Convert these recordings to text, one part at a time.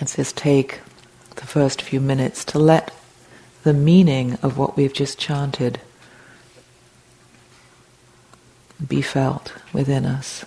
Let's just take the first few minutes to let the meaning of what we've just chanted be felt within us.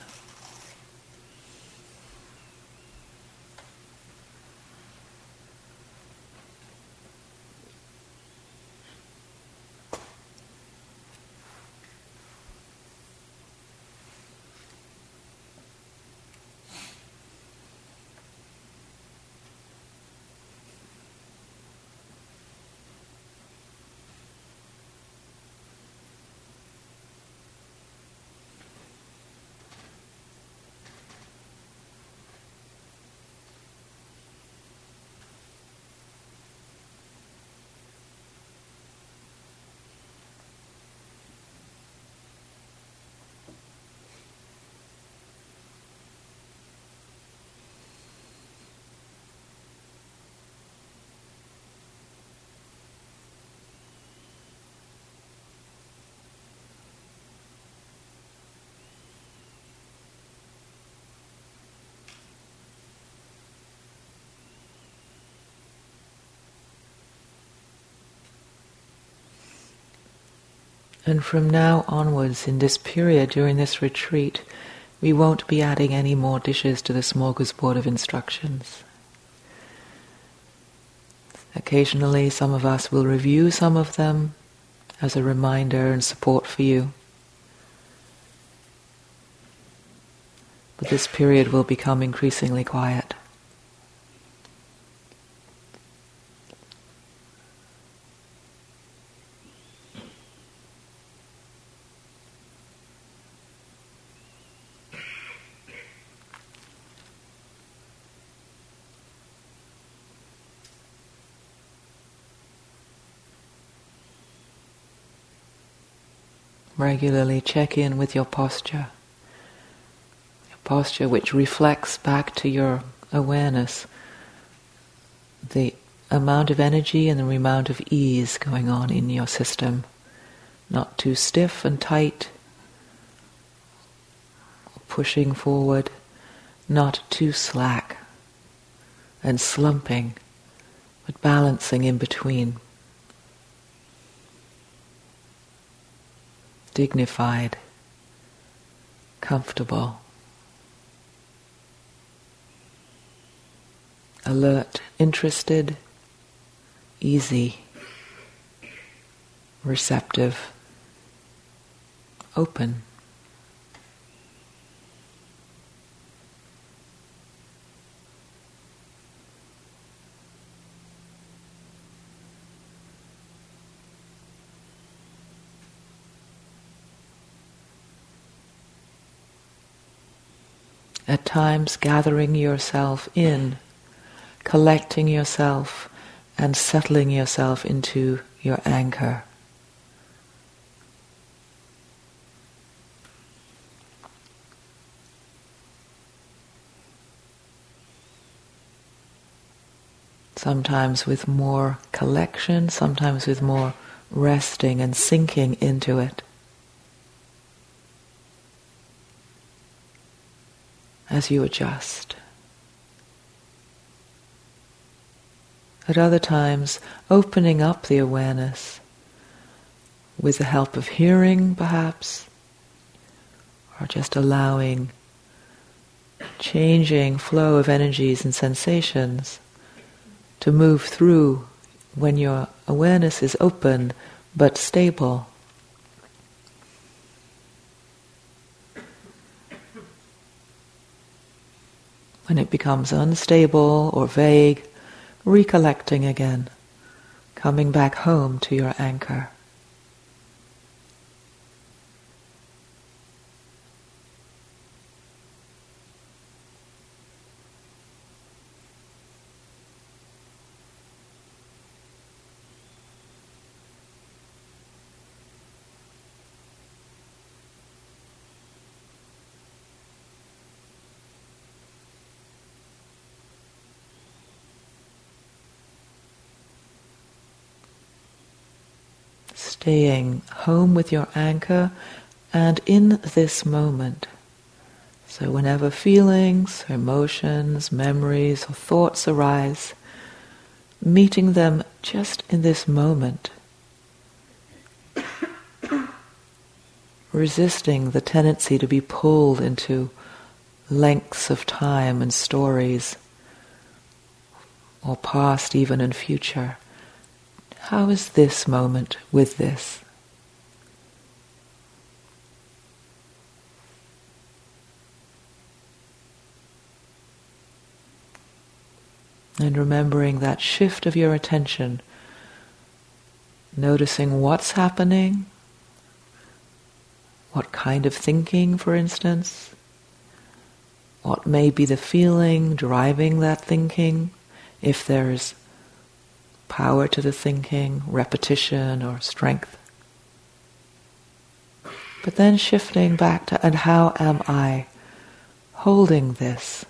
And from now onwards, in this period, during this retreat, we won't be adding any more dishes to the smorgasbord of instructions. Occasionally, some of us will review some of them as a reminder and support for you. But this period will become increasingly quiet. Regularly check in with your posture. Your posture which reflects back to your awareness the amount of energy and the amount of ease going on in your system. Not too stiff and tight, pushing forward, not too slack and slumping, but balancing in between. Dignified, comfortable, alert, interested, easy, receptive, open. At times gathering yourself in, collecting yourself, and settling yourself into your anchor. Sometimes with more collection, sometimes with more resting and sinking into it. As you adjust. At other times, opening up the awareness with the help of hearing, perhaps, or just allowing changing flow of energies and sensations to move through when your awareness is open but stable. When it becomes unstable or vague, recollecting again, coming back home to your anchor. Staying home with your anchor and in this moment, So, whenever feelings, emotions, memories, or thoughts arise, meeting them just in this moment, resisting the tendency to be pulled into lengths of time and stories, or past even and future. How is this moment with this? And remembering that shift of your attention, noticing what's happening, what kind of thinking, for instance, what may be the feeling driving that thinking, if there's power to the thinking, repetition or strength. But then shifting back to, and how am I holding this?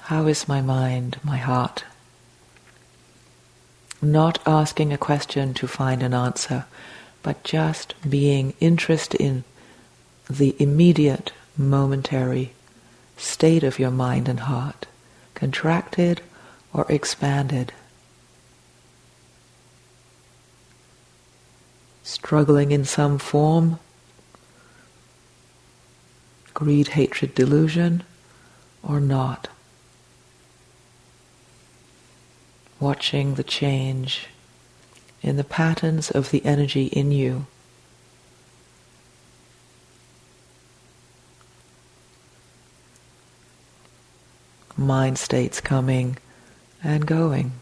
How is my mind, my heart? Not asking a question to find an answer, but just being interested in the immediate, momentary state of your mind and heart, contracted or expanded. Struggling in some form, greed, hatred, delusion, or not. watching the change in the patterns of the energy in you. Mind states coming and going.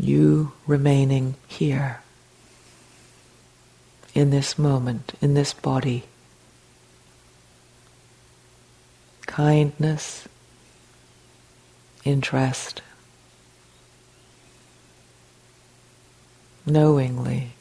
You remaining here, in this moment, in this body. Kindness, interest, knowingly